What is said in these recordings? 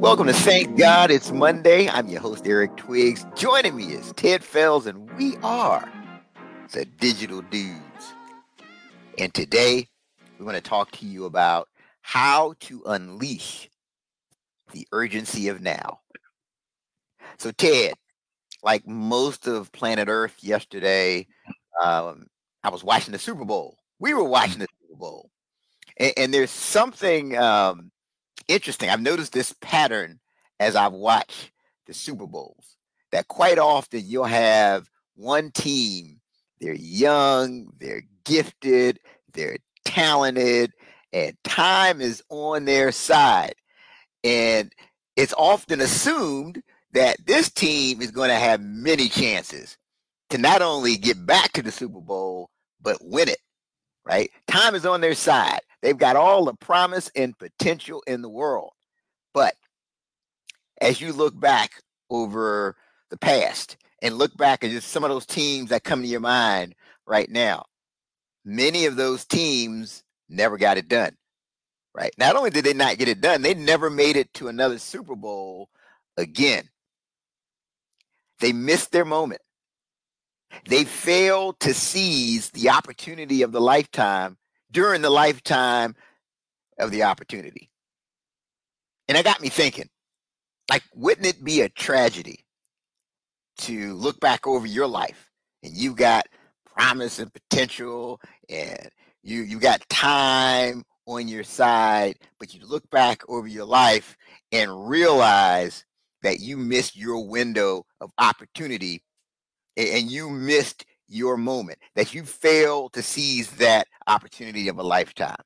Welcome to Thank God It's Monday. I'm your host, Eric Twiggs. Joining me is Ted Fells, and we are the Digital Dudes. And today, we want to talk to you about how to unleash the urgency of now. So, Ted, like most of planet Earth yesterday, um, I was watching the Super Bowl. We were watching the Super Bowl. And, and there's something um, interesting. I've noticed this pattern as I've watched the Super Bowls that quite often you'll have one team, they're young, they're gifted, they're talented, and time is on their side. And it's often assumed that this team is going to have many chances to not only get back to the Super Bowl, but win it, right? Time is on their side. They've got all the promise and potential in the world. But as you look back over the past and look back at just some of those teams that come to your mind right now, many of those teams never got it done. Right. Not only did they not get it done, they never made it to another Super Bowl again. They missed their moment. They failed to seize the opportunity of the lifetime during the lifetime of the opportunity. And that got me thinking, like, wouldn't it be a tragedy to look back over your life and you've got promise and potential and you you got time on your side, but you look back over your life and realize that you missed your window of opportunity and you missed your moment, that you fail to seize that opportunity of a lifetime.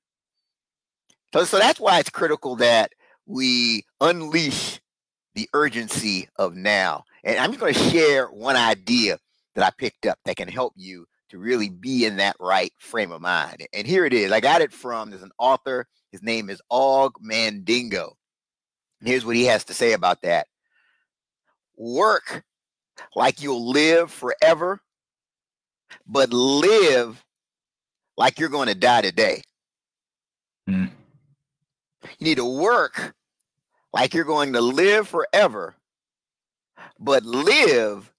So, so that's why it's critical that we unleash the urgency of now. And I'm just going to share one idea that I picked up that can help you to really be in that right frame of mind. And here it is. I got it from there's an author. His name is Og Mandino. And here's what he has to say about that. Work like you'll live forever but live like you're going to die today. Mm. You need to work like you're going to live forever, but live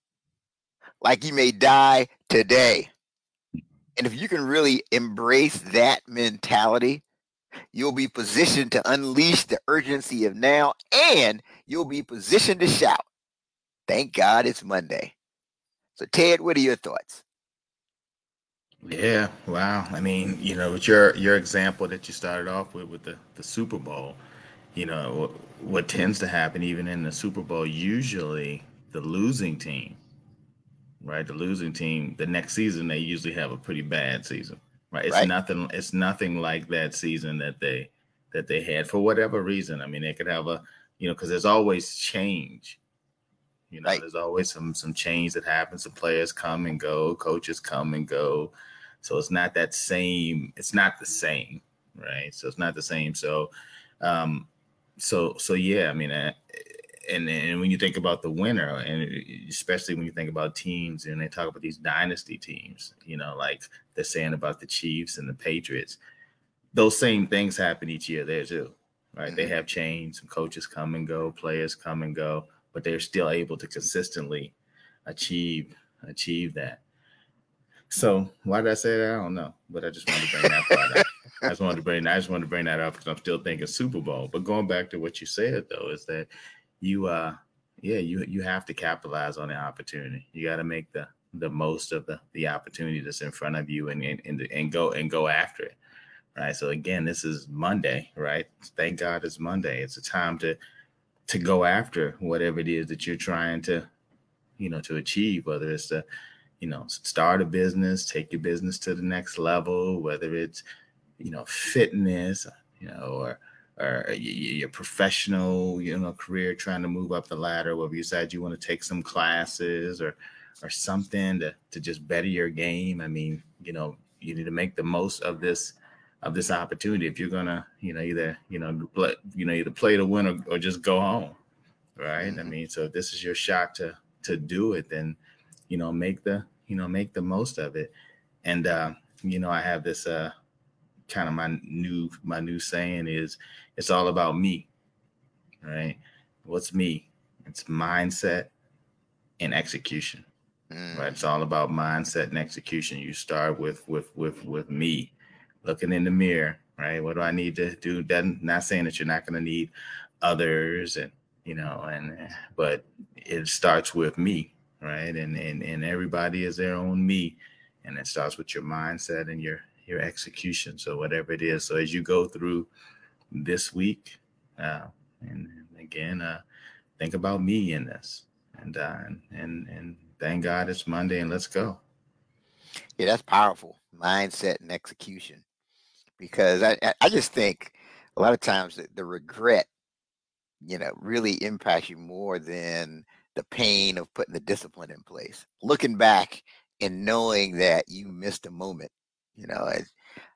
like you may die today. And if you can really embrace that mentality, you'll be positioned to unleash the urgency of now and you'll be positioned to shout, Thank God it's Monday. So, Ted, what are your thoughts? Yeah, wow. I mean, you know, with your your example that you started off with with the the Super Bowl, you know, what tends to happen even in the Super Bowl, usually the losing team, right? The losing team, the next season they usually have a pretty bad season, right? It's right. nothing. It's nothing like that season that they that they had for whatever reason. I mean, they could have a, you know, because there's always change. You know, right. there's always some some change that happens. The players come and go, coaches come and go so it's not that same. It's not the same, right? So it's not the same. So, um, so so yeah. I mean, uh, and and when you think about the winner, and especially when you think about teams, and they talk about these dynasty teams, you know, like they're saying about the Chiefs and the Patriots, those same things happen each year there too, right? Mm-hmm. They have changed. Some coaches come and go, players come and go, but they're still able to consistently achieve achieve that. So why did I say that? I don't know, but I just wanted to bring that up. I just wanted to bring I just wanted to bring that up because I'm still thinking Super Bowl. But going back to what you said though, is that you uh yeah, you you have to capitalize on the opportunity. You got to make the the most of the the opportunity that's in front of you and and, and and go and go after it. Right. So again, this is Monday, right? Thank God it's Monday. It's a time to to go after whatever it is that you're trying to, you know, to achieve, whether it's the you know, start a business, take your business to the next level, whether it's, you know, fitness, you know, or or your professional, you know, career trying to move up the ladder, whether you decide you want to take some classes or or something to, to just better your game. I mean, you know, you need to make the most of this of this opportunity if you're gonna, you know, either, you know, play, you know, either play to win or, or just go home. Right. I mm-hmm. mean, so if this is your shot to to do it, then you know, make the, you know, make the most of it. And, uh, you know, I have this, uh, kind of my new, my new saying is it's all about me. Right. what's me? It's mindset and execution. Mm. Right. It's all about mindset and execution. You start with with with with me, looking in the mirror. Right. What do I need to do? That not saying that you're not going to need others, and you know, and but it starts with me. Right. And and and everybody is their own me, and it starts with your mindset and your your execution. So whatever it is. So as you go through this week, uh, and, and again, uh, think about me in this, and uh, and and thank God it's Monday and let's go. Yeah, that's powerful mindset and execution. Because I, I just think a lot of times the, the regret, you know, really impacts you more than the pain of putting the discipline in place. Looking back and knowing that you missed a moment, you know,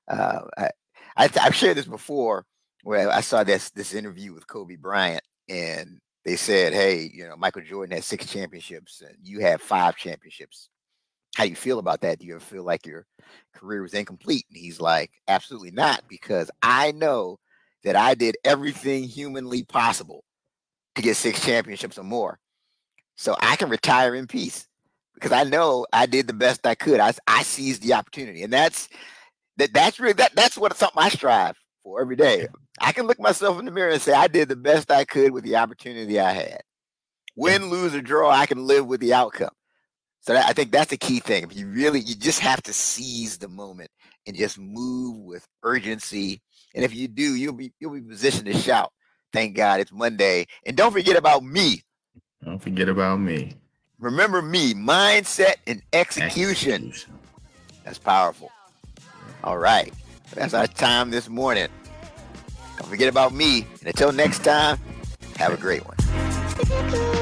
uh, I, I, I've shared this before where I saw this this interview with Kobe Bryant, and they said, "Hey, you know, Michael Jordan had six championships, and you have five championships. How do you feel about that? Do you ever feel like your career was incomplete?" And he's like, "Absolutely not, because I know that I did everything humanly possible to get six championships or more, so I can retire in peace." Because I know I did the best I could. I, I seized the opportunity, and that's that. That's really that. That's what something I strive for every day. I can look myself in the mirror and say I did the best I could with the opportunity I had. Win, lose, or draw, I can live with the outcome. So that, I think that's a key thing. If you really, you just have to seize the moment and just move with urgency. And if you do, you'll be you'll be positioned to shout, "Thank God it's Monday!" And don't forget about me. Don't forget about me. Remember me, mindset and execution. execution. That's powerful. All right. That's our time this morning. Don't forget about me. And until next time, have a great one.